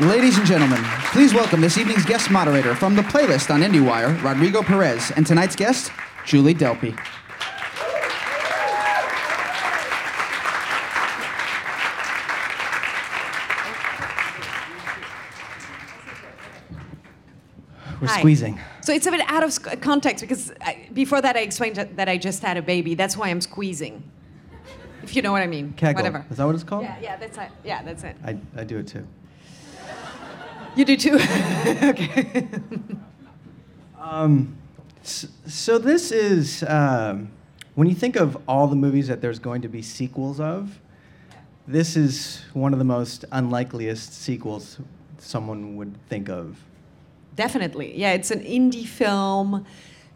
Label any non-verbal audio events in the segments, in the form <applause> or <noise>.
Ladies and gentlemen, please welcome this evening's guest moderator from the playlist on IndieWire, Rodrigo Perez, and tonight's guest, Julie Delpy. We're Hi. squeezing. So it's a bit out of context because I, before that I explained that that I just had a baby. That's why I'm squeezing. If you know what I mean. Kegel. Whatever. Is that what it's called? Yeah, yeah, that's it. Yeah, that's it. I, I do it too. You do too. <laughs> okay. Um, so this is um, when you think of all the movies that there's going to be sequels of. This is one of the most unlikeliest sequels someone would think of. Definitely. Yeah, it's an indie film,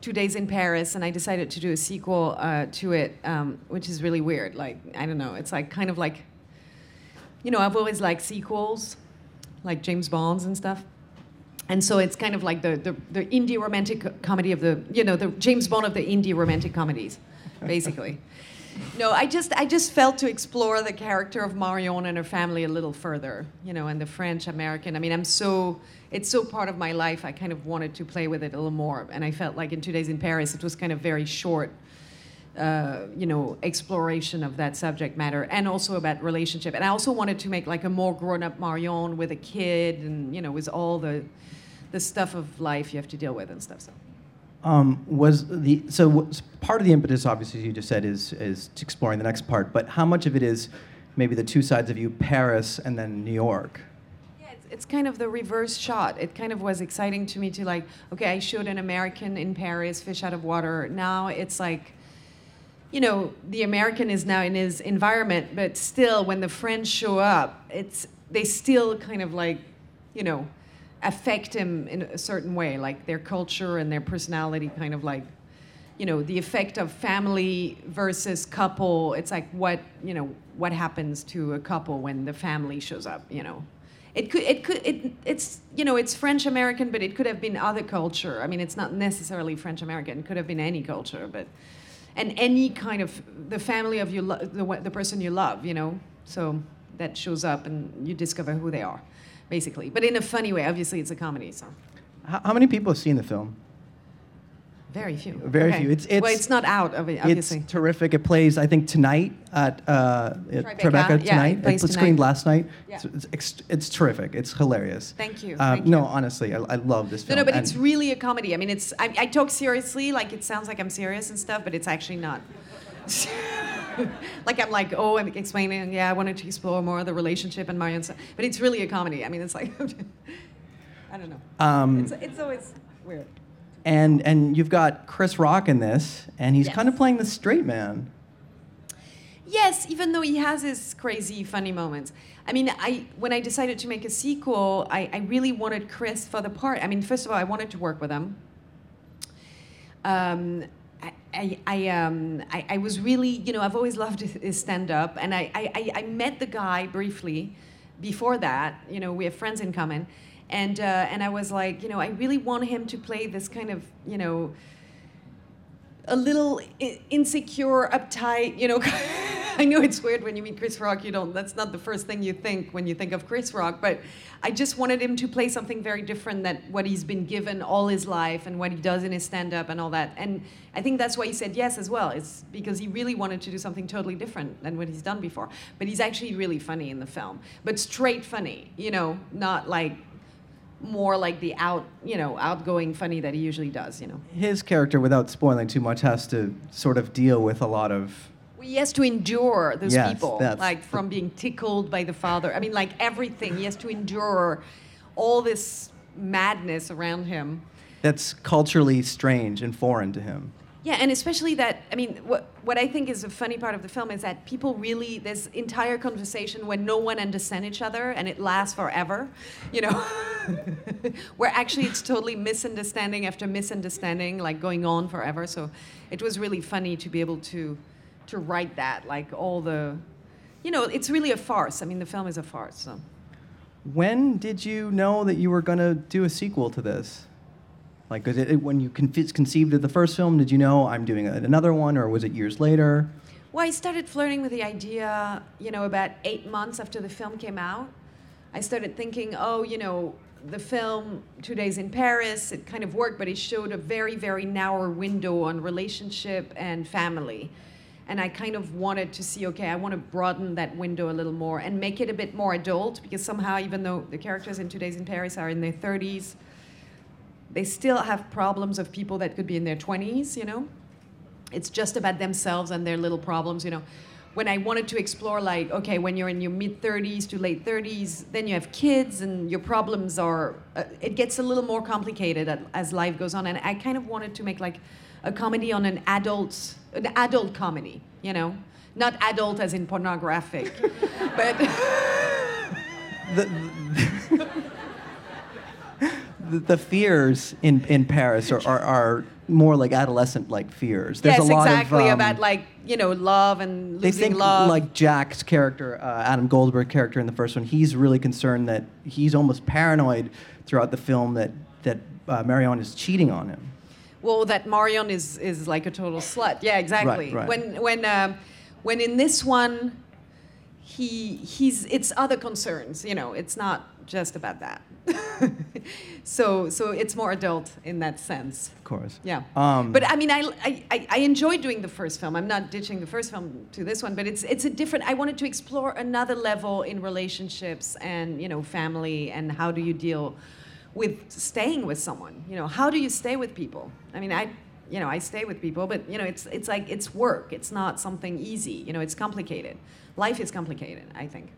Two Days in Paris, and I decided to do a sequel uh, to it, um, which is really weird. Like, I don't know. It's like kind of like, you know, I've always liked sequels, like James Bond's and stuff. And so it's kind of like the, the, the indie romantic comedy of the, you know, the James Bond of the indie romantic comedies, basically. No, I just I just felt to explore the character of Marion and her family a little further, you know, and the French American. I mean, I'm so it's so part of my life. I kind of wanted to play with it a little more, and I felt like in Two Days in Paris, it was kind of very short, uh, you know, exploration of that subject matter, and also about relationship. And I also wanted to make like a more grown-up Marion with a kid, and you know, with all the the stuff of life you have to deal with and stuff. So. Um, was the so part of the impetus, obviously, as you just said, is is exploring the next part. But how much of it is maybe the two sides of you, Paris and then New York? Yeah, it's, it's kind of the reverse shot. It kind of was exciting to me to like, okay, I showed an American in Paris, fish out of water. Now it's like, you know, the American is now in his environment, but still, when the French show up, it's they still kind of like, you know, affect him in a certain way, like their culture and their personality, kind of like, you know, the effect of family versus couple. It's like what you know, what happens to a couple when the family shows up, you know. It could, it could, it, it's, you know, it's French American, but it could have been other culture. I mean, it's not necessarily French American. It could have been any culture, but, and any kind of the family of your, lo- the the person you love, you know. So that shows up, and you discover who they are, basically. But in a funny way. Obviously, it's a comedy, so How, how many people have seen the film? Very few. Very Okay. few. It's- well, it's- it's not out, obvi- obviously. It's terrific. It plays, I think, tonight at, uh, at Tribeca. Tribeca Yeah, it tonight. plays was screened last night. Yeah. It's, it's, it's terrific. It's hilarious. Thank you, Uh, thank no, you. honestly, I, I love this No, film. no, but and- it's really a comedy. I mean, it's I, I talk seriously, like it sounds like I'm serious and stuff, but it's actually not. <laughs> like I'm like, oh, I'm explaining. Yeah, I wanted to explore more of the relationship and Marion, stuff, but it's really a comedy. I mean, it's like, <laughs> I don't know. Um, It's, it's always weird. And and you've got Chris Rock in this, and he's Yes. kind of playing the straight man. Yes, even though he has his crazy, funny moments. I mean, I when I decided to make a sequel, I, I really wanted Chris for the part. I mean, first of all, I wanted to work with him. Um, I, I, I, um, I, I was really, you know, I've always loved his- stand up, and I, I- I met the guy briefly before that. You know, we have friends in common. And, uh, and I was like, you know, I really want him to play this kind of, you know, a little insecure, uptight, you know. <laughs> I know it's weird when you meet Chris Rock, you don't, that's not the first thing you think when you think of Chris Rock, but I just wanted him to play something very different than what he's been given all his life and what he does in his stand up and all that. And I think that's why he said yes as well. It's because he really wanted to do something totally different than what he's done before. But he's actually really funny in the film, but straight funny, you know, not like more like the out, you know, outgoing funny that he usually does, you know. His character, without spoiling too much, has to sort of deal with a lot of. Well, he has to endure those Yes, people, like from being tickled by the father. I mean, like everything. He has to endure all this madness around him. That's culturally strange and foreign to him. Yeah, and especially that. I mean, what what I think is a funny part of the film is that people really this entire conversation when no one understands each other and it lasts forever, you know, <laughs> where actually it's totally misunderstanding after misunderstanding, like going on forever. So it was really funny to be able to to write that, like all the, you know, it's really a farce. I mean, the film is a farce. So. When did you know that you were going to do a sequel to this? Like, was it, when you conceived of the first film, did you know I'm doing another one, or was it years later? Well, I started flirting with the idea, you know, about eight months after the film came out. I started thinking, oh, you know, the film Two Days in Paris, it kind of worked, but it showed a very, very narrow window on relationship and family. And I kind of wanted to see, okay, I want to broaden that window a little more and make it a bit more adult because somehow, even though the characters in Two Days in Paris are in their 30s, they still have problems of people that could be in their 20s, you know? It's just about themselves and their little problems, you know? when I wanted to explore, like, okay, when you're in your mid 30s to late 30s, then you have kids and your problems are, uh, it gets a little more complicated as life goes on. And I kind of wanted to make like a comedy on an adult, an adult comedy, you know? Not adult as in pornographic, <laughs> but. <laughs> the, the, the, fears in, in Paris are, are, are more like adolescent like fears. There's yes, a lot exactly of, um, about like you know love and losing they think love. Like Jack's character, uh, Adam Goldberg character in the first one, he's really concerned that he's almost paranoid throughout the film that that uh, Marion is cheating on him. Well, that Marion is is like a total slut. Yeah, exactly. Right, right. When when um, when in this one, he he's it's other concerns. You know, it's not just about that. <laughs> so so it's more adult in that sense. Of course. Yeah. Um, but I mean, I, I I enjoyed doing the first film. I'm not ditching the first film to this one, but it's it's a different. I wanted to explore another level in relationships and you know family and how do you deal with staying with someone. You know, how do you stay with people? I mean, I you know I stay with people, but you know it's it's like it's work. It's not something easy. You know, it's complicated. Life is complicated. I think.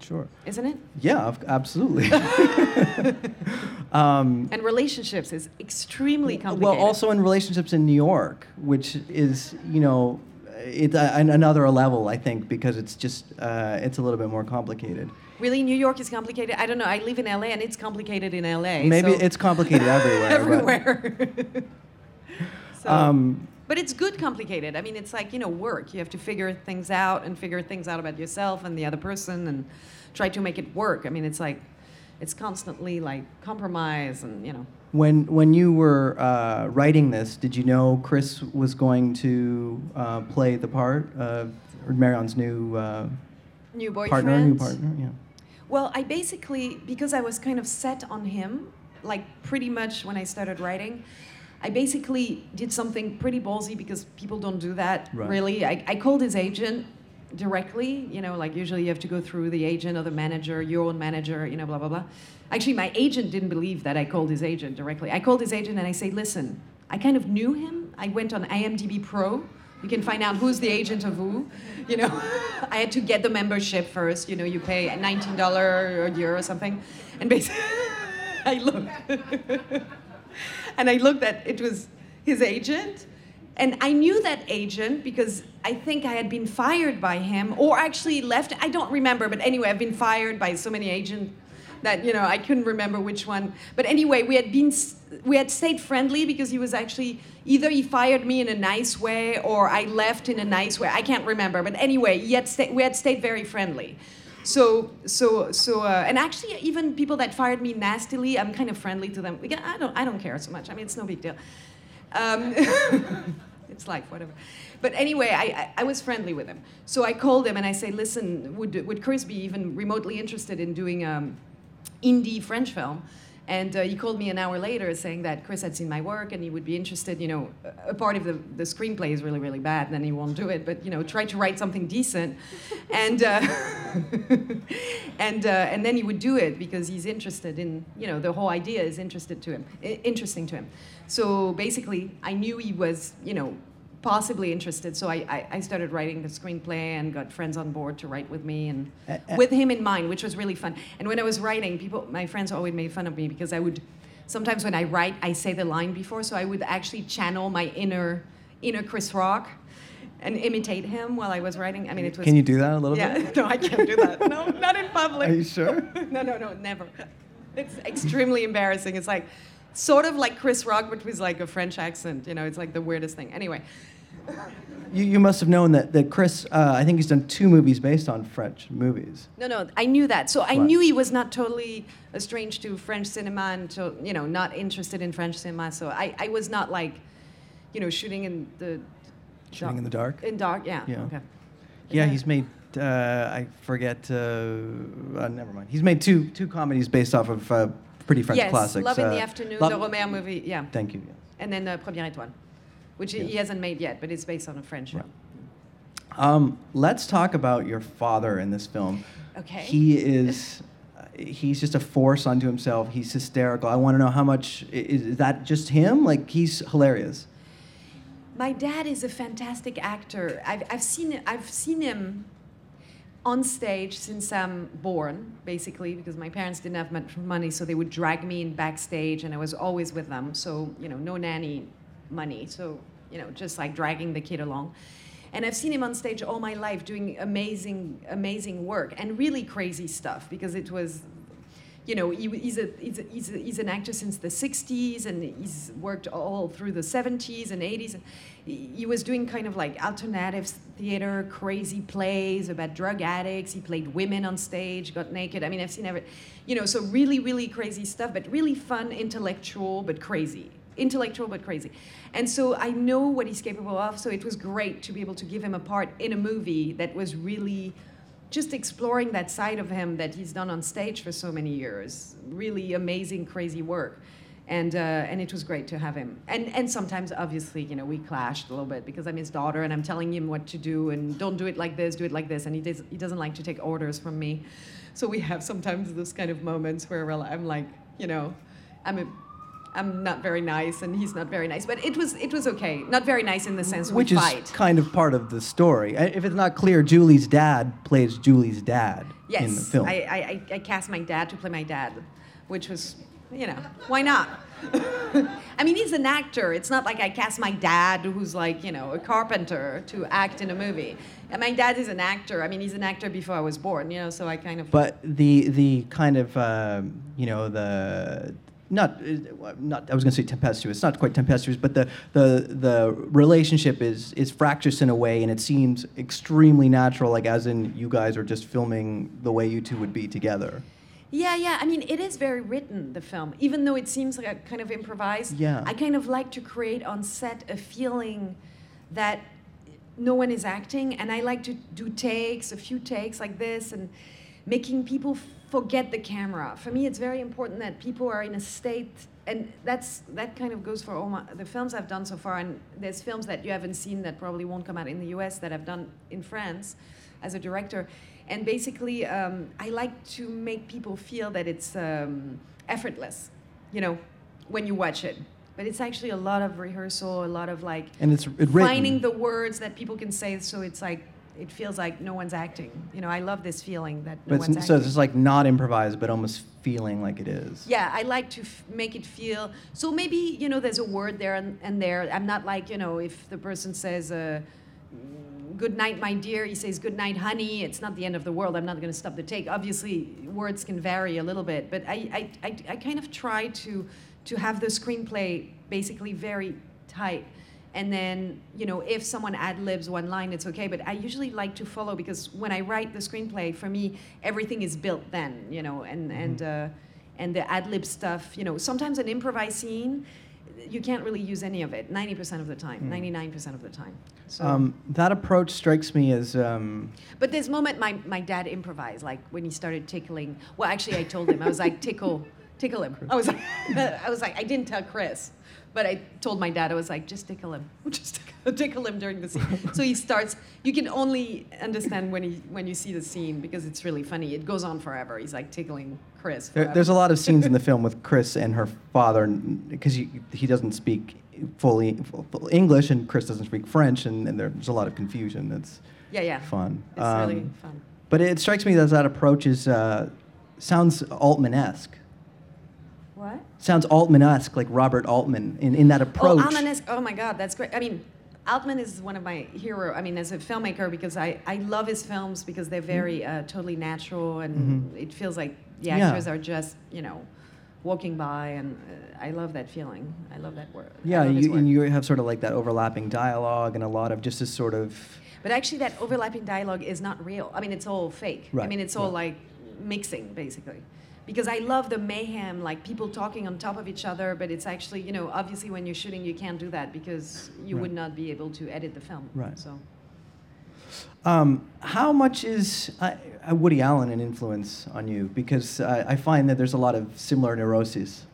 Sure. Isn't it? Yeah, absolutely. <laughs> <laughs> um, and relationships is extremely complicated. Well, also in relationships in New York, which is, you know, it's a, another level, I think, because it's just, uh, it's a little bit more complicated. Really, New York is complicated. I don't know. I live in LA, and it's complicated in LA. Maybe so. it's complicated everywhere. <laughs> everywhere. so, um, but it's good complicated. I mean, it's like you know work. You have to figure things out and figure things out about yourself and the other person and try to make it work. I mean, it's like it's constantly like compromise and you know. When when you were uh, writing this, did you know Chris was going to uh, play the part of Marion's new uh, new boyfriend? Partner, new partner, yeah. Well, I basically because I was kind of set on him, like pretty much when I started writing. I basically did something pretty ballsy because people don't do that right. really. I, I called his agent directly, you know, like usually you have to go through the agent or the manager, your own manager, you know, blah, blah, blah. Actually, my agent didn't believe that I called his agent directly. I called his agent and I say, listen, I kind of knew him. I went on IMDb Pro. You can find out who's the agent of who. You know, <laughs> I had to get the membership first. You know, you pay $19 a year or something. And basically, <laughs> I looked. <laughs> <laughs> and I looked at it was his agent. And I knew that agent because I think I had been fired by him or actually left. I don't remember, but anyway, I've been fired by so many agents that you know I couldn't remember which one. But anyway, we had been we had stayed friendly because he was actually either he fired me in a nice way or I left in a nice way. I can't remember, but anyway, sta- we had stayed very friendly. So, so, so, uh, and actually, even people that fired me nastily, I'm kind of friendly to them. I don't, I don't care so much. I mean, it's no big deal. Um, <laughs> it's life, whatever. But anyway, I, I, I, was friendly with him. So I called him and I say, listen, would, would Chris be even remotely interested in doing um, indie French film? And uh, he called me an hour later saying that Chris had seen my work and he would be interested. You know, a part of the, the screenplay is really, really bad, and then he won't do it. But you know, try to write something decent, and uh, <laughs> and uh, and then he would do it because he's interested in. You know, the whole idea is interested to him, interesting to him. So basically, I knew he was. You know, possibly interested. So I, I, I, started writing the screenplay and got friends on board to write with me and uh, uh, with him in mind, which was really fun. And when I was writing, people, my friends always made fun of me because I would, sometimes when I write, I say the line before, so I would actually channel my inner, inner Chris Rock and imitate him while I was writing. I mean, it was. Can you do that a little yeah, bit? <laughs> no, I can't do that. No, not in public. Are you sure? <laughs> no, no, no, never. It's extremely embarrassing. It's like, sort of like Chris Rock, but with like a French accent. You know, it's like the weirdest thing. Anyway. You, you must have known that, that Chris, uh, I think he's done two movies based on French movies. No, no, I knew that. So I knew he was not totally estranged to French cinema and, to, you know, not interested in French cinema. So I, I was not like, you know, shooting in the. Shooting in the dark? In dark, yeah. Yeah. Okay. Yeah, he's made uh, I forget. Uh, uh, never mind. He's made two two comedies based off of uh, pretty French yes, classics. Love in uh, the Afternoon, Love- the Rohmer movie, yeah. Thank you. yes. And then uh, Première Étoile, which he- he hasn't made yet, but it's based on a French. Right. Um, let's talk about your father in this film. Okay. He is. uh, He's just a force unto himself. He's hysterical. I want to know how much is, is that just him? Like he's hilarious. My dad is a fantastic actor. I've, I've seen I've seen him on stage since I'm born, basically, because my parents didn't have much money, so they would drag me in backstage, and I was always with them. So you know, no nanny money, so you know, just like dragging the kid along. And I've seen him on stage all my life doing amazing, amazing work and really crazy stuff because it was you know, he, he's, a, he's, a, he's, a, he's an actor since the 60s and he's worked all through the 70s and 80s. And he, was doing kind of like alternative theater, crazy plays about drug addicts. He played women on stage, got naked. I mean, I've seen every, you know, so really, really crazy stuff, but really fun, intellectual, but crazy. Intellectual, but crazy. And so I know what he's capable of, so it was great to be able to give him a part in a movie that was really just exploring that side of him that he's done on stage for so many years. Really amazing, crazy work. And, uh, and it was great to have him. And, and sometimes, obviously, you know, we clashed a little bit because I'm his daughter and I'm telling him what to do and don't do it like this, do it like this. And he, does, he doesn't like to take orders from me. So we have sometimes those kind of moments where I'm like, you know, I'm a, I'm not very nice and he's not very nice. But it was it was okay. Not very nice in the sense Which we is fight. kind of part of the story. If it's not clear, Julie's dad plays Julie's dad Yes, in the film. I, I, I- I cast my dad to play my dad, which was, you know, why not? <laughs> I mean, he's an actor. It's not like I cast my dad, who's like, you know, a carpenter, to act in a movie. And my dad is an actor. I mean, he's an actor before I was born, you know, so I kind of. But the the kind of um, you know the not uh, not I was going to say tempestuous. It's not quite tempestuous, but the the the relationship is is fractious in a way, and it seems extremely natural. Like as in you guys are just filming the way you two would be together. Yeah, yeah. I mean, it is very written, the film, even though it seems like a kind of improvised. Yeah. I kind of like to create on set a feeling that no one is acting, and I like to do takes, a few takes like this, and making people forget the camera. For me, it's very important that people are in a state, and that's that kind of goes for all my, the films I've done so far. And there's films that you haven't seen that probably won't come out in the U.S. that I've done in France as a director. And basically, um, I like to make people feel that it's um, effortless, you know, when you watch it. But it's actually a lot of rehearsal, a lot of like And it's it finding the words that people can say so it's like it feels like no one's acting. You know i love this feeling that no but one's it's, so it's like not improvised, but almost feeling like it is. yeah i like to f- make it feel so maybe you know there's a word there and, and there. I'm not like you know if the person says uh, good night my dear he says good night honey it's not the end of the world i'm not going to stop the take. Obviously words can vary a little bit but I, I, I, I kind of try to to have the screenplay basically very tight and then you know if someone ad libs one line it's okay. But i usually like to follow because when i write the screenplay for me everything is built then you know and and uh, and the ad lib stuff you know sometimes an improvised scene you can't really use any of it 90% of the time 99% of the time. So Um, that approach strikes me as um, but this moment my, my dad improvised like when he started tickling. Well actually i told him. I was like tickle tickle him. I was like <laughs> i was like i didn't tell chris but i told my dad i was like just tickle him <laughs> just tickle, him during the scene. So he starts you can only understand when he when you see the scene because it's really funny. It goes on forever. He's like tickling chris There, there's a lot of scenes in the <laughs> film with Chris and her father because he, he doesn't speak fully full English and Chris doesn't speak French, and, and there's a lot of confusion. That's yeah yeah. fun. it's really Um, fun. But it strikes me that that approach is uh, sounds Altman-esque. Sounds Altman-esque, like Robert Altman in, in that approach. Oh, Altman is, oh my God, that's great. I mean, Altman is one of my hero. I mean, as a filmmaker, because I, I love his films because they're very uh, totally natural and it feels like the Mm-hmm. Yeah. actors are just, you know, walking by, and uh, I love that feeling. I love that word. Yeah, you, work. and you have sort of like that overlapping dialogue and a lot of just this sort of. But actually, that overlapping dialogue is not real. I mean, it's all fake. Right. I mean, it's all right. like mixing, basically. Because I love the mayhem, like people talking on top of each other, but it's actually, you know, obviously when you're shooting, you can't do that because you Right. would not be able to edit the film. Right. So, Um, how much is uh, Woody Allen an influence on you? Because uh, I find that there's a lot of similar neuroses.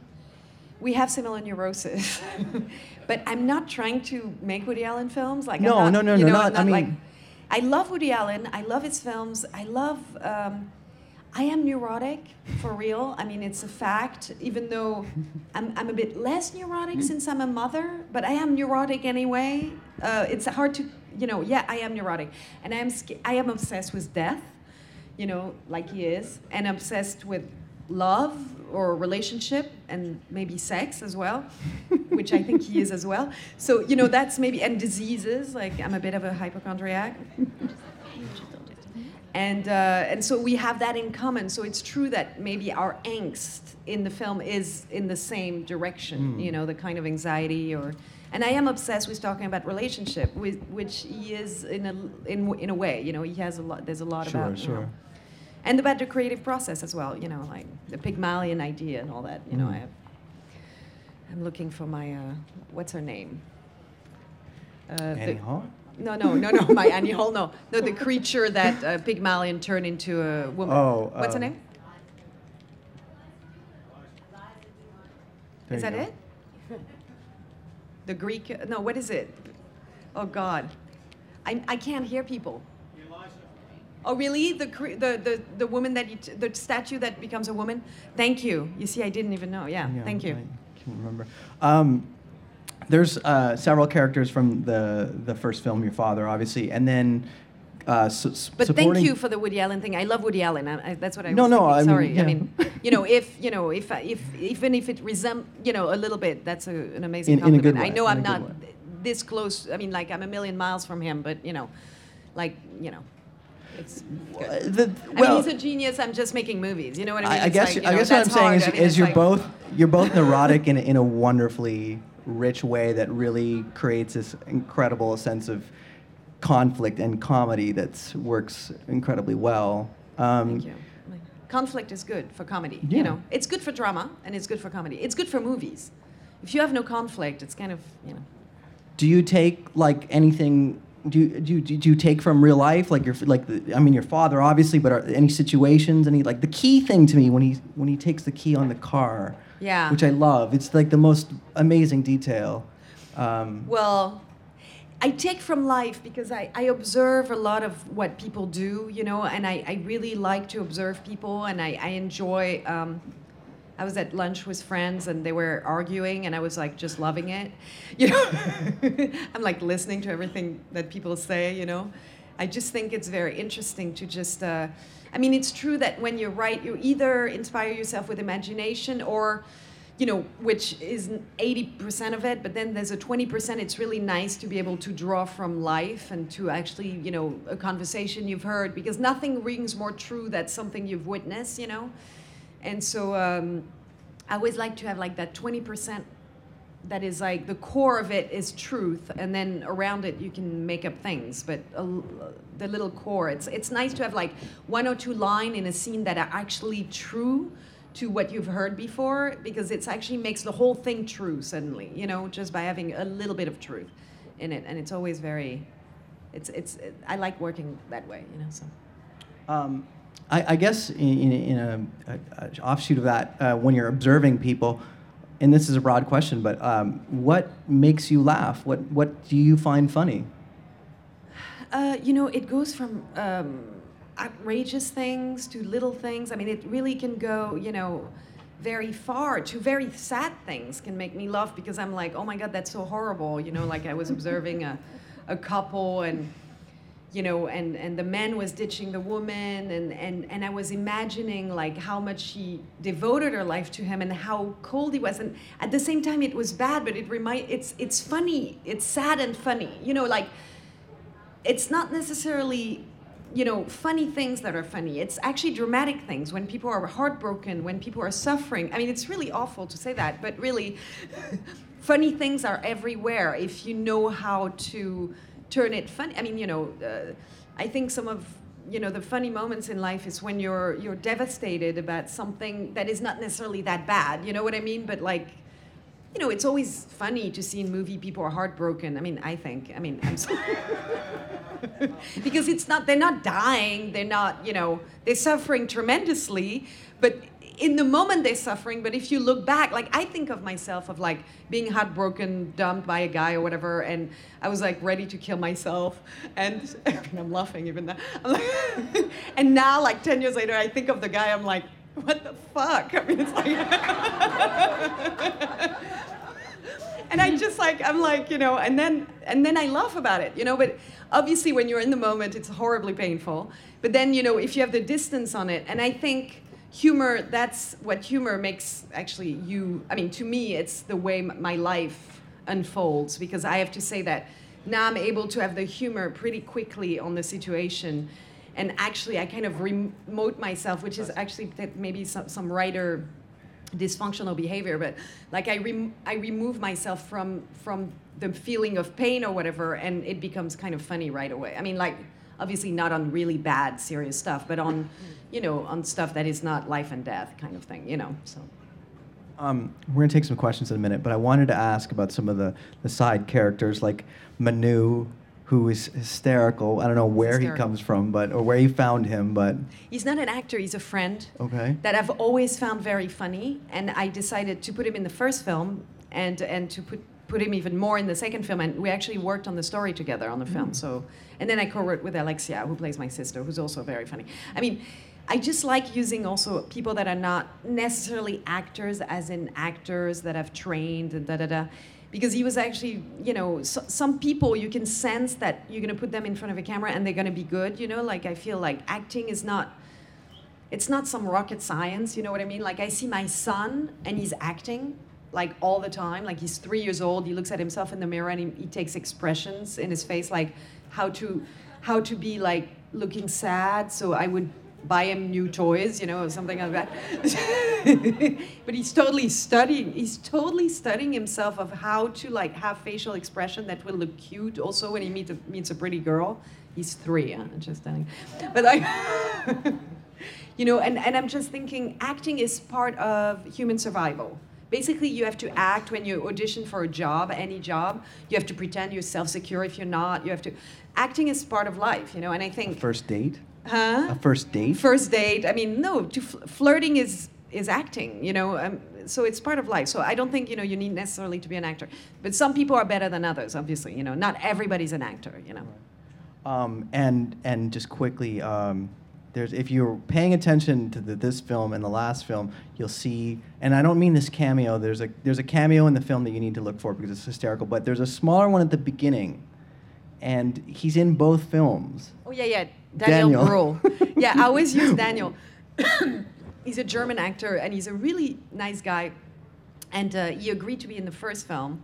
We have similar neuroses, <laughs> but I'm not trying to make Woody Allen films. Like No, I'm not, no, no, you no, know, not- I'm I like, mean- I love Woody Allen. I love his films. I love. Um, I am neurotic for real. I mean, it's a fact. Even though <laughs> I'm, I'm a bit less neurotic since I'm a mother, but I am neurotic anyway. Uh, it's hard to, you know. Yeah, I am neurotic, and I am. I am obsessed with death. You know, like he is, and obsessed with love or relationship and maybe sex as well, <laughs> which I think he is as well. So you know, that's maybe and diseases. Like I'm a bit of a hypochondriac. <laughs> And, uh, and so we have that in common. So it's true that maybe our angst in the film is in the same direction, you know, the kind of anxiety or. And I am obsessed with talking about relationship, with, which he is in a, in, in a way, you know, he has a lot, there's a lot Sure, about, you know. sure. And about the creative process as well, you know, like the Pygmalion idea and all that, you know, Mm. I have, I'm looking for my, uh, what's her name? Uh, the- Hall? No, no, no, no. My Annie Hall, no, no. The creature that uh, Pygmalion turned into a woman. Oh, what's her uh, name? Is that go. it? The Greek? No, what is it? Oh God, I, I can't hear people. Oh really? The, the the the woman that you t- the statue that becomes a woman? Thank you. You see, I didn't even know. Yeah, Yeah, thank you. I can't remember. Um, there's uh, several characters from the the first film, Your Father, obviously, and then. Uh, su- But thank you for the Woody Allen thing. I love Woody Allen. I, I, that's what I was No, no, thinking. I mean, Sorry. yeah. I mean, you know, <laughs> if you know, if if even if it resem, you know, a little bit, that's a, an amazing In- in a good compliment. I know I'm not way. this close. I mean, like I'm a million miles from him, but you know, like you know, it's. Good. Uh, the, I well, mean, he's a genius. I'm just making movies. You know what I mean? I, I guess like, you I guess what I'm saying hard. is, I mean, is you're like- both you're both <laughs> neurotic in in a wonderfully rich way that really creates this incredible sense of conflict and comedy that works incredibly well. Um, Thank you. Conflict is good for comedy. Yeah. You know, it's good for drama and it's good for comedy. It's good for movies. If you have no conflict, it's kind of you know. Do you take like anything? Do you, do do you take from real life like your like the, I mean your father obviously, but are any situations any like the key thing to me when he when he takes the key on the car, Yeah. which I love. It's like the most amazing detail. Um, Well, I take from life because I, I observe a lot of what people do, you know, and I, I really like to observe people and I, I enjoy. Um, I was at lunch with friends and they were arguing and I was like just loving it. <laughs> You know, <laughs> I'm like listening to everything that people say, you know. I just think it's very interesting to just. Uh, I mean, it's true that when you write, you either inspire yourself with imagination or you know, which is 80% of it, but then there's a 20%. It's really nice to be able to draw from life and to actually, you know, a conversation you've heard, because nothing rings more true than something you've witnessed, you know? And so um, I always like to have like that 20% that is like the core of it is truth, and then around it you can make up things. But the little core, it's, it's nice to have like one or two line in a scene that are actually true to what you've heard before because it actually makes the whole thing true suddenly you know just by having a little bit of truth in it and it's always very it's it's it, i like working that way you know so Um, I, I guess in, in, offshoot of that, uh, when you're observing people, and this is a broad question, but um, what makes you laugh? What what do you find funny? Uh, you know, it goes from um, outrageous things to little things. I mean, it really can go, you know, very far to very sad things can make me laugh because I'm like, oh my God, that's so horrible. You know, like I was observing a, a couple and, you know, and, and the man was ditching the woman and, and, and I was imagining like how much she devoted her life to him and how cold he was. And at the same time, it was bad, but it remind, it's, it's funny. It's sad and funny. You know, like, it's not necessarily you know funny things that are funny it's actually dramatic things when people are heartbroken when people are suffering i mean it's really awful to say that but really <laughs> funny things are everywhere if you know how to turn it funny i mean you know uh, i think some of you know the funny moments in life is when you're you're devastated about something that is not necessarily that bad you know what i mean but like you know, it's always funny to see in movie people are heartbroken. I mean, I think. I mean, I'm sorry. <laughs> because it's not they're not dying they're not you know they're suffering tremendously but in the moment they're suffering but if you look back like i think of myself of like being heartbroken dumped by a guy or whatever and i was like ready to kill myself and, <laughs> and i'm laughing even now like, <laughs> and now like 10 years later i think of the guy i'm like what the fuck <laughs> i mean it's like and I just like I'm like you know, and then and then I laugh about it, you know. But obviously, when you're in the moment, it's horribly painful. But then you know, if you have the distance on it, and I think humor that's what humor makes actually you. I mean, to me, it's the way m- my life unfolds because I have to say that now I'm able to have the humor pretty quickly on the situation. And actually, I kind of remote myself, which is actually that maybe some, some writer dysfunctional behavior but like i rem- i remove myself from from the feeling of pain or whatever and it becomes kind of funny right away i mean like obviously not on really bad serious stuff but on mm. You know on stuff that is not life and death kind of thing you know so Um, we're going to take some questions in a minute, but I wanted to ask about some of the, the side characters like Manu, who is hysterical. I don't know where he comes from, but or where you found him, but he's not an actor he's a friend okay. that I've always found very funny, and I decided to put him in the first film and and to put put him even more in the second film, and we actually worked on the story together on the film. So, and then I co-wrote with Alexia, who plays my sister, who's also very funny. I mean. I just like using also people that are not necessarily actors, as in actors that have trained and da da da, because he was actually, you know, so, some people you can sense that you're gonna put them in front of a camera and they're gonna be good, you know. Like I feel like acting is not it's not some rocket science, you know what I mean? Like I see my son and he's acting like all the time. Like he's three years old. He looks at himself in the mirror and he, he takes expressions in his face, like how to how to be like looking sad. So I would buy him new toys, you know, or something like that. <laughs> but he's totally studying. He's totally studying himself of how to like have facial expression that will look cute. Also, when he meets a, meets a pretty girl, he's three. Huh? Just telling. But like. <laughs> you know and, and i'm just thinking acting is part of human survival basically you have to act when you audition for a job any job you have to pretend you're self-secure if you're not you have to acting is part of life you know and I think first date? Huh A first date? first date i mean no to fl- flirting is is acting you know um, so it's part of life so i don't think you know you need necessarily to be an actor but some people are better than others obviously you know not everybody's an actor you know Um, and and just quickly, um, there's if you're paying attention to the, this film and the last film, you'll see. And I don't mean this cameo. There's a there's a cameo in the film that you need to look for because it's hysterical. But there's a smaller one at the beginning, and he's in both films. Oh yeah, yeah, Daniel, Daniel. Bruhl. <laughs> yeah, I always use Daniel. <coughs> he's a German actor, and he's a really nice guy. And uh, he agreed to be in the first film.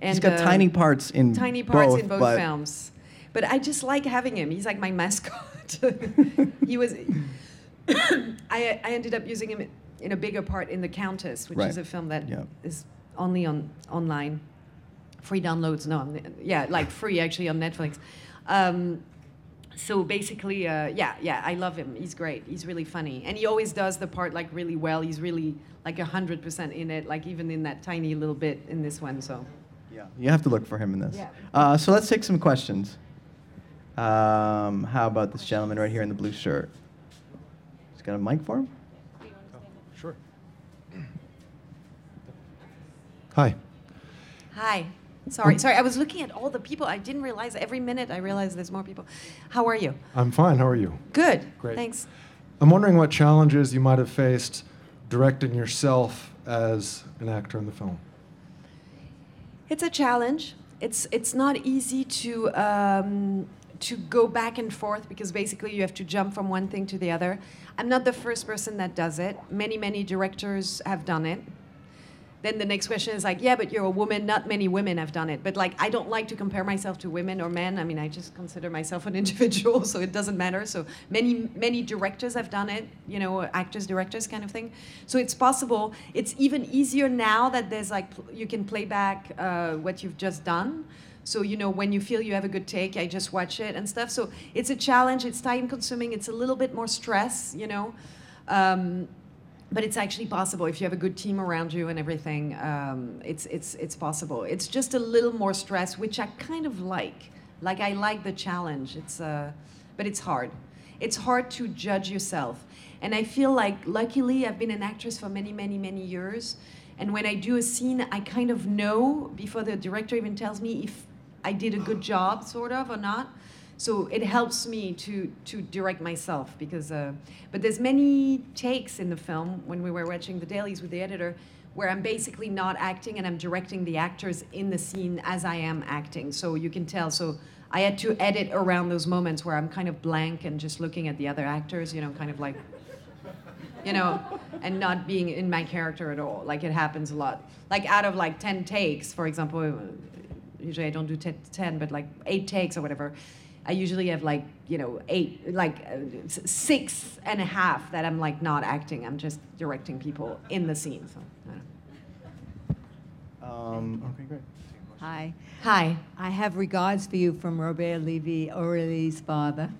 And he's got uh, tiny parts in tiny parts both, in both but films. But I just like having him. He's like my mascot. <laughs> he was. <coughs> I I ended up using him in a bigger part in The Countess, which Right. is a film that is Yeah. only on online, free downloads. No, on- yeah, like free actually on Netflix. Um, so basically, uh, yeah, yeah, I love him. He's great. He's really funny, and he always does the part like really well. He's really like hundred percent in it, like even in that tiny little bit in this one. So. Yeah, you have to look for him in this. Yeah. Uh, so let's take some questions. Um, how about this gentleman right here in the blue shirt? He's got a mic for him. Sure. Hi. Hi. Sorry, sorry. I was looking at all the people. I didn't realize every minute. I realize there's more people. How are you? I'm fine. How are you? Good. Great. Thanks. I'm wondering what challenges you might have faced directing yourself as an actor in the film. It's a challenge. It's it's not easy to um, to go back and forth because basically you have to jump from one thing to the other. I'm not the first person that does it. Many many directors have done it. Then the next question is like, yeah, but you're a woman. Not many women have done it. But like, I don't like to compare myself to women or men. I mean, I just consider myself an <laughs> individual, so it doesn't matter. So many many directors have done it. You know, actors, directors, kind of thing. So it's possible. It's even easier now that there's like you can play back uh, what you've just done. So you know when you feel you have a good take, I just watch it and stuff. So it's a challenge. It's time consuming. It's a little bit more stress. You know. Um, but it's actually possible if you have a good team around you and everything. Um, it's it's it's possible. It's just a little more stress, which I kind of like. Like I like the challenge. It's uh, but it's hard. It's hard to judge yourself, and I feel like luckily I've been an actress for many many many years, and when I do a scene, I kind of know before the director even tells me if I did a good job, sort of, or not so it helps me to to direct myself because uh, but there's many takes in the film. When we were watching the dailies with the editor where i'm basically not acting and i'm directing the actors in the scene as i am acting. So you can tell. So i had to edit around those moments where i'm kind of blank and just looking at the other actors you know kind of like you know and not being in my character at all. Like it happens a lot. Like out of like 10 takes for example usually i don't do 10 but like eight takes or whatever I usually have like you know eight, like uh, six and a half that I'm like not acting. I'm just directing people in the scene. So. Um, okay, great. Hi. Hi. I have regards for you from Robert Levy, Aurelie's father.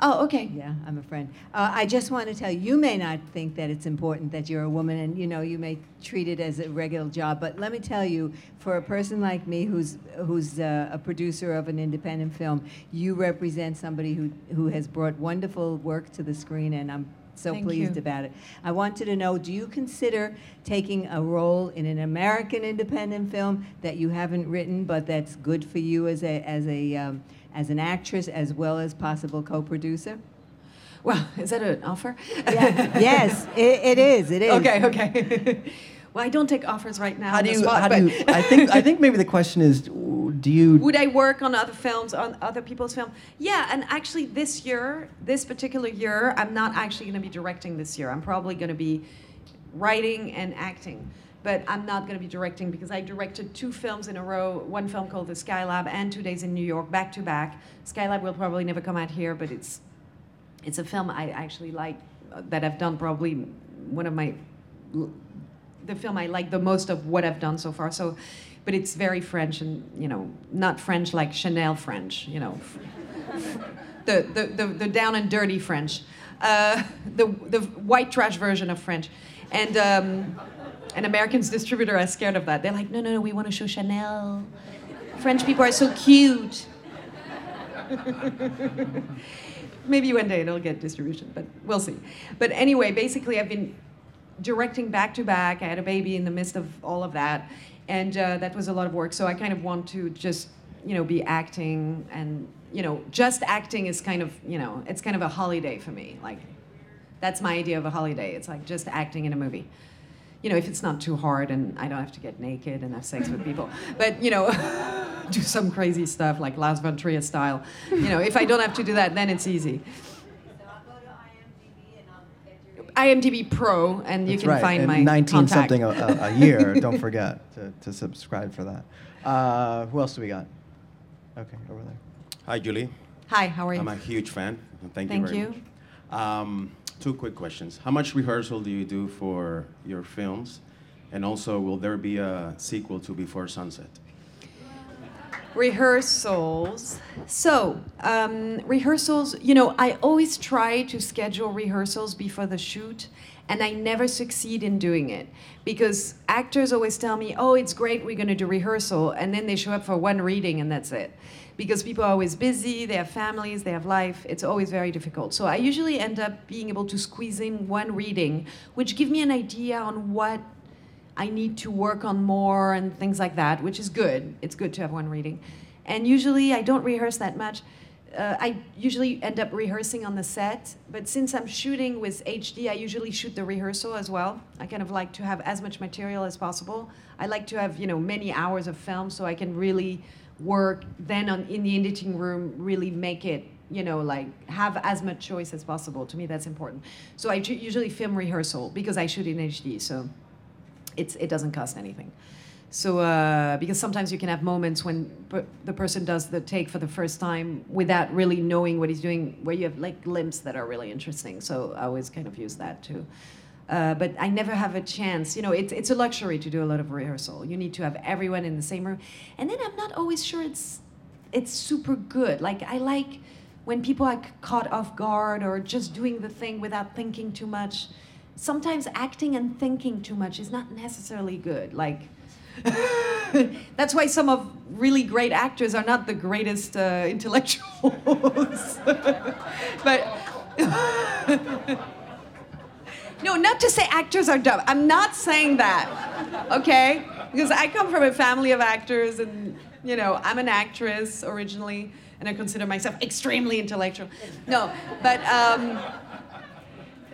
Oh, okay. Yeah, I'm a friend. Uh, I just want to tell you, you may not think that it's important that you're a woman and, you know, you may treat it as a regular job, but let me tell you, for a person like me who's, who's uh, a producer of an independent film, you represent somebody who, who has brought wonderful work to the screen, and I'm so Thank pleased you. about it. I wanted to know, do you consider taking a role in an American independent film that you haven't written, but that's good for you as a, as a, um, as an actress as well as possible co-producer? Well, <laughs> is that an offer? Yeah. yes, it, it is. It is. Okay, okay. <laughs> well, I don't take offers right now. How do you? spot, How do you? I think. I think <laughs> maybe the question is, do you? Would I work on other films, on other people's film? Yeah, and actually this year, this particular year, I'm not actually going to be directing this year. I'm probably going to be writing and acting. But I'm not going to be directing because I directed two films in a row. One film called The Skylab and Two Days in New York, back to back. Skylab will probably never come out here, but it's it's a film I actually like uh, that I've done probably one of my the film I like the most of what I've done so far. So, but it's very French and you know not French like Chanel French, you know, <laughs> the the the, the down and dirty French, uh, the the white trash version of French, and. Um, and Americans distributor are scared of that. They're like, no, no, no, we want to show Chanel. French people are so cute. <laughs> Maybe one day it'll get distribution, but we'll see. But anyway, basically, I've been directing back to back. I had a baby in the midst of all of that, and uh, that was a lot of work. So I kind of want to just, you know, be acting, and you know, just acting is kind of, you know, it's kind of a holiday for me. Like, that's my idea of a holiday. It's like just acting in a movie. You know, if it's not too hard and I don't have to get naked and have sex with people, but you know, <laughs> do some crazy stuff like Lars von Trier style. You know, if I don't have to do that, then it's easy. IMDb Pro, and you That's can right. find and my 19 contact. something a, a, a year. <laughs> Don't forget to, to subscribe for that. Uh, who else do we got? Okay, over there. Hi, Julie. Hi, how are you? I'm a huge fan. Thank, Thank you very you. much. Um, two quick questions. How much rehearsal do you do for your films? And also, will there be a sequel to Before Sunset? Rehearsals. So, um, rehearsals, you know, I always try to schedule rehearsals before the shoot, and I never succeed in doing it because actors always tell me, oh, it's great, we're going to do rehearsal, and then they show up for one reading and that's it. Because people are always busy, they have families, they have life, it's always very difficult. So I usually end up being able to squeeze in one reading, which give me an idea on what I need to work on more and things like that, which is good. It's good to have one reading. And usually I don't rehearse that much. Uh, I usually end up rehearsing on the set, but since I'm shooting with HD, I usually shoot the rehearsal as well. I kind of like to have as much material as possible. I like to have, you know, many hours of film so I can really work then on in the editing room, really make it, you know, like have as much choice as possible. To me, that's important. So I usually film rehearsal because I shoot in HD. So it's it doesn't cost anything. So uh, because sometimes you can have moments when per- the person does the take for the first time without really knowing what he's doing, where you have like glimpses that are really interesting. So I always kind of use that too. Uh, but I never have a chance. You know, it's it's a luxury to do a lot of rehearsal. You need to have everyone in the same room, and then I'm not always sure it's it's super good. Like I like when people are caught off guard or just doing the thing without thinking too much sometimes acting and thinking too much is not necessarily good. Like, <laughs> that's why some of really great actors are not the greatest uh, intellectuals. <laughs> but <laughs> no, not to say actors are dumb. I'm not saying that, okay? Because I come from a family of actors, and you know, I'm an actress originally, and I consider myself extremely intellectual. No, but. Um,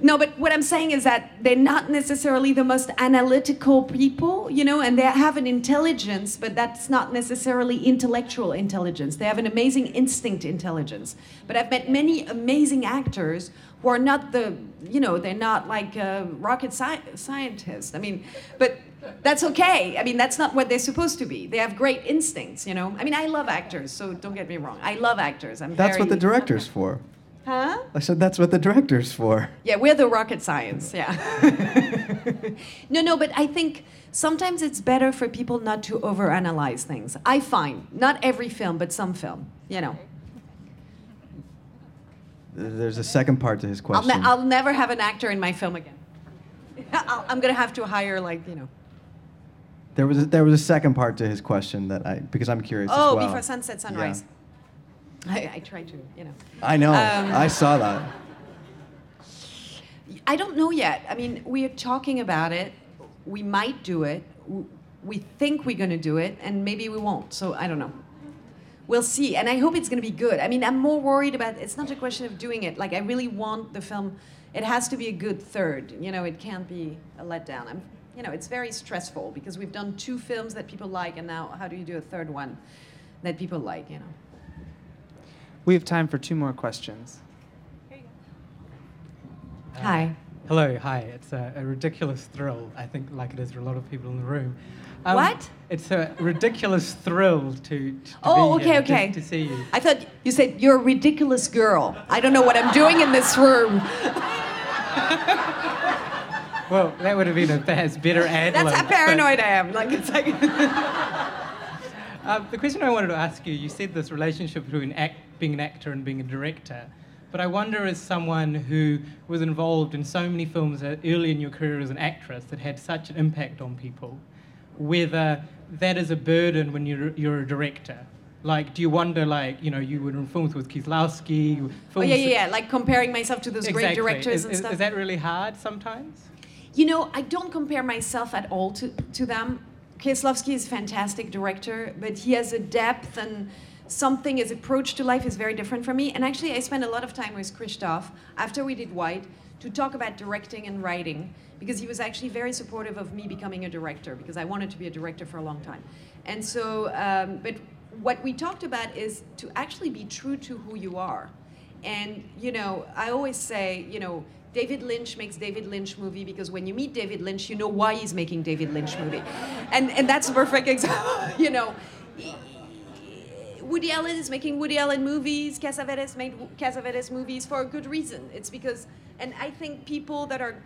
no, but what I'm saying is that they're not necessarily the most analytical people, you know, and they have an intelligence, but that's not necessarily intellectual intelligence. They have an amazing instinct intelligence. But I've met many amazing actors who are not the, you know, they're not like uh, rocket sci- scientists. I mean, but that's okay. I mean, that's not what they're supposed to be. They have great instincts, you know. I mean, I love actors, so don't get me wrong. I love actors. I'm That's very, what the director's for. Huh? I said that's what the director's for. Yeah, we're the rocket science, yeah. <laughs> no, no, but I think sometimes it's better for people not to overanalyze things. I find, not every film, but some film, you know. There's a second part to his I'll, question. ne- I'll never have an actor in my film again. <laughs> I'll, I'm going to have to hire, like, you know. There was a, there was a second part to his question that I because I'm curious Oh, as well. before sunset, sunrise. I, I try to, you know. I know. Um, I saw that. I don't know yet. I mean, we are talking about it. We might do it. We think we're going to do it, and maybe we won't. So I don't know. We'll see. And I hope it's going to be good. I mean, I'm more worried about it's not a question of doing it. Like, I really want the film, it has to be a good third. You know, it can't be a letdown. I'm, you know, it's very stressful because we've done two films that people like, and now how do you do a third one that people like, you know? We have time for two more questions. Hi. Hello, hi. It's a, a ridiculous thrill, I think, like it is for a lot of people in the room. Um, What? It's a ridiculous thrill to, to Oh, be okay, here, okay. To, to see you. I thought you said you're a ridiculous girl. I don't know what I'm doing in this room. <laughs> Well, that would have been a perhaps better ad That's lib, how but- paranoid I am. Like it's like. <laughs> Um, the question I wanted to ask you, you said this relationship between act, being an actor and being a director. But I wonder, as someone who was involved in so many films uh, early in your career as an actress that had such an impact on people, whether that is a burden when you're, you're a director. Like, do you wonder, like, you know, you were in films with Kieslowski, films oh yeah, yeah, yeah. Like comparing myself to those great directors is, and is- stuff. Is that really hard sometimes? You know, I don't compare myself at all to, to them. Kieslowski is a fantastic director, but he has a depth and something, his approach to life is very different from me. And actually, I spent a lot of time with Christoph after we did White to talk about directing and writing because he was actually very supportive of me becoming a director because I wanted to be a director for a long time. And so, um, but what we talked about is to actually be true to who you are. And, you know, I always say, you know, David Lynch makes David Lynch movie because when you meet David Lynch, you know why he's making David Lynch movie. And, and that's a perfect <laughs> example, you know. Woody Allen is making Woody Allen movies. Cassavetes made Cassavetes movies for a good reason. It's because, and I think people that are,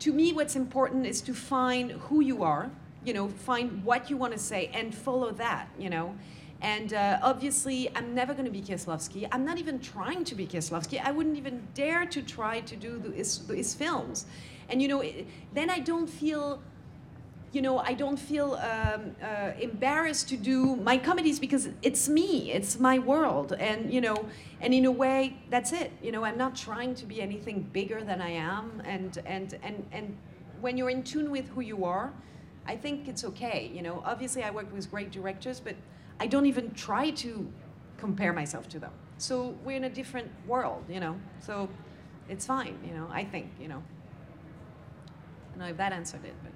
to me, what's important is to find who you are, you know, find what you want to say and follow that, you know. And uh, obviously, I'm never going to be Kieslowski. I'm not even trying to be Kieslowski. I wouldn't even dare to try to do his, his films. And, you know, it, then I don't feel you know, I don't feel um, uh, embarrassed to do my comedies because it's me, it's my world, and you know, and in a way, that's it. You know, I'm not trying to be anything bigger than I am, and and and and when you're in tune with who you are, I think it's okay. You know, obviously, I work with great directors, but I don't even try to compare myself to them. So we're in a different world, you know. So it's fine, you know. I think, you know. I don't know if that answered it, but.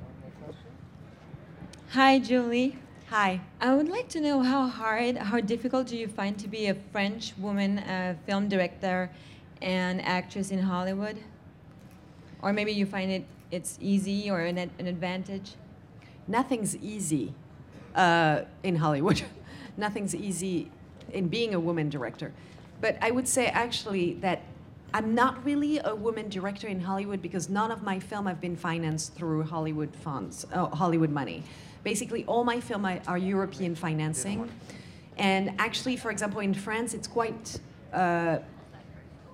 Hi, Julie. Hi. I would like to know how hard, how difficult do you find to be a French woman uh, film director and actress in Hollywood? Or maybe you find it it's easy or an, an advantage? nothing's easy uh, in Hollywood. <laughs> nothing's easy in being a woman director. But I would say actually that I'm not really a woman director in Hollywood because none of my film have been financed through Hollywood funds, uh, Hollywood money. Basically, all my film are, are European financing. And actually, for example, in France, it's quite uh,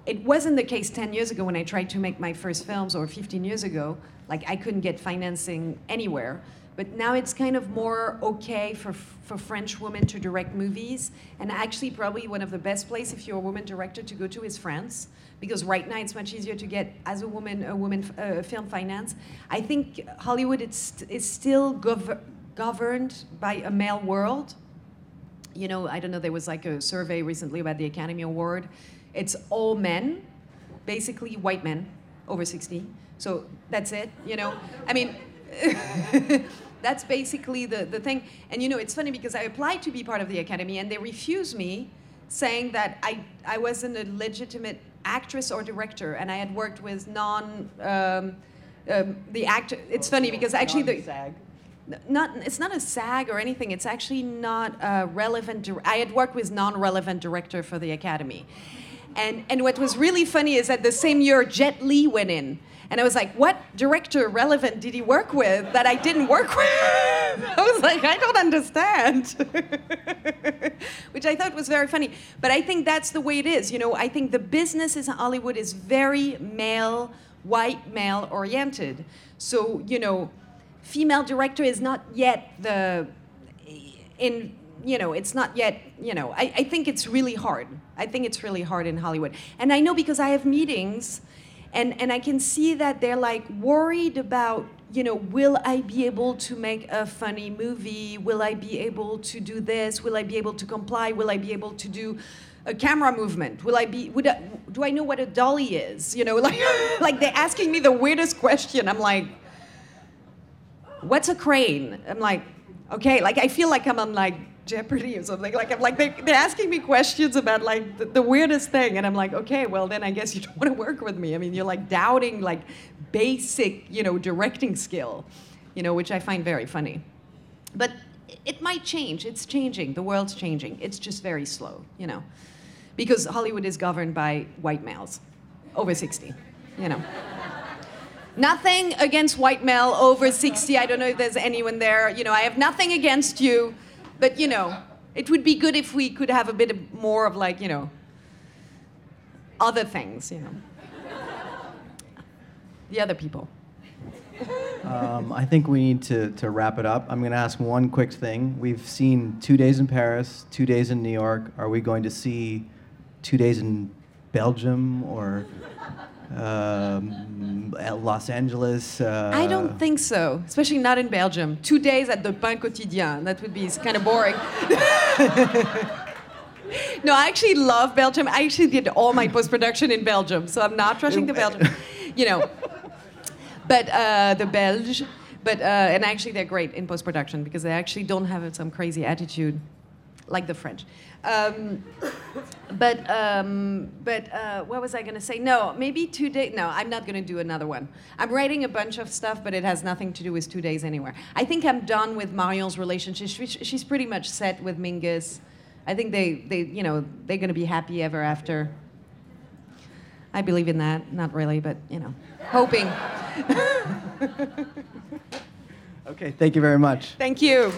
it wasn't the case 10 years ago when I tried to make my first films or 15 years ago. Like I couldn't get financing anywhere. But now it's kind of more okay for, for French women to direct movies. And actually, probably one of the best places if you're a woman director to go to is France. Because right now it's much easier to get, as a woman, a woman uh, film finance. I think Hollywood is, is still gov- governed by a male world you know, I don't know, there was like a survey recently about the Academy Award. It's all men, basically white men over 60. So that's it, you know? I mean, <laughs> that's basically the, the thing. And you know, it's funny because I applied to be part of the Academy and they refused me saying that I, I wasn't a legitimate actress or director and I had worked with non, um, um, the actor, it's funny because actually the, not it's not a SAG or anything. It's actually not a relevant. I had worked with non-relevant director for the Academy, and and what was really funny is that the same year Jet Li went in, and I was like, what director relevant did he work with that I didn't work with? <laughs> I was like, I don't understand, <laughs> which I thought was very funny. But I think that's the way it is. You know, I think the business in Hollywood is very male, white male oriented. So you know female director is not yet the in you know it's not yet you know I, I think it's really hard. I think it's really hard in hollywood. And i know because i have meetings and and i can see that they're like worried about you know will i be able to make a funny movie? Will i be able to do this? Will i be able to comply? Will i be able to do a camera movement? Will i be would I, do i know what a dolly is? You know <laughs> like like they're asking me the weirdest question. I'm like what's a crane? I'm like, okay, like I feel like I'm on like Jeopardy or something. Like I'm like they, they're asking me questions about like the, the, weirdest thing, and I'm like, okay, well then I guess you don't <laughs> want to work with me. I mean, you're like doubting like basic, you know, directing skill, you know, which I find very funny. But it might change. It's changing. The world's changing. It's just very slow, you know, because Hollywood is governed by white males over 60, you know. Nothing against white male over 60. I don't know if there's anyone there. You know, I have nothing against you, but you know, it would be good if we could have a bit more of like, you know, other things, you know. The other people. Um, I think we need to, to wrap it up. I'm going to ask one quick thing. We've seen two days in Paris, two days in New York. Are we going to see two days in Belgium or um, Los Angeles. Uh, I don't think so, especially not in Belgium. Two days at the Pain Quotidien, that would be kind of boring. <laughs> no, I actually love Belgium. I actually did all my post production in Belgium, so I'm not rushing to Belgium. <laughs> You know, but uh, the Belge, but uh, and actually they're great in post production because they actually don't have some crazy attitude like the French. Um, but um, but uh, what was I going to say? No, maybe two days. No, I'm not going to do another one. I'm writing a bunch of stuff, but it has nothing to do with two days anywhere. I think I'm done with Marion's relationship. she's pretty much set with Mingus. I think they, they you know, they're going to be happy ever after. I believe in that. Not really, but you know, hoping. <laughs> okay, thank you very much. Thank you.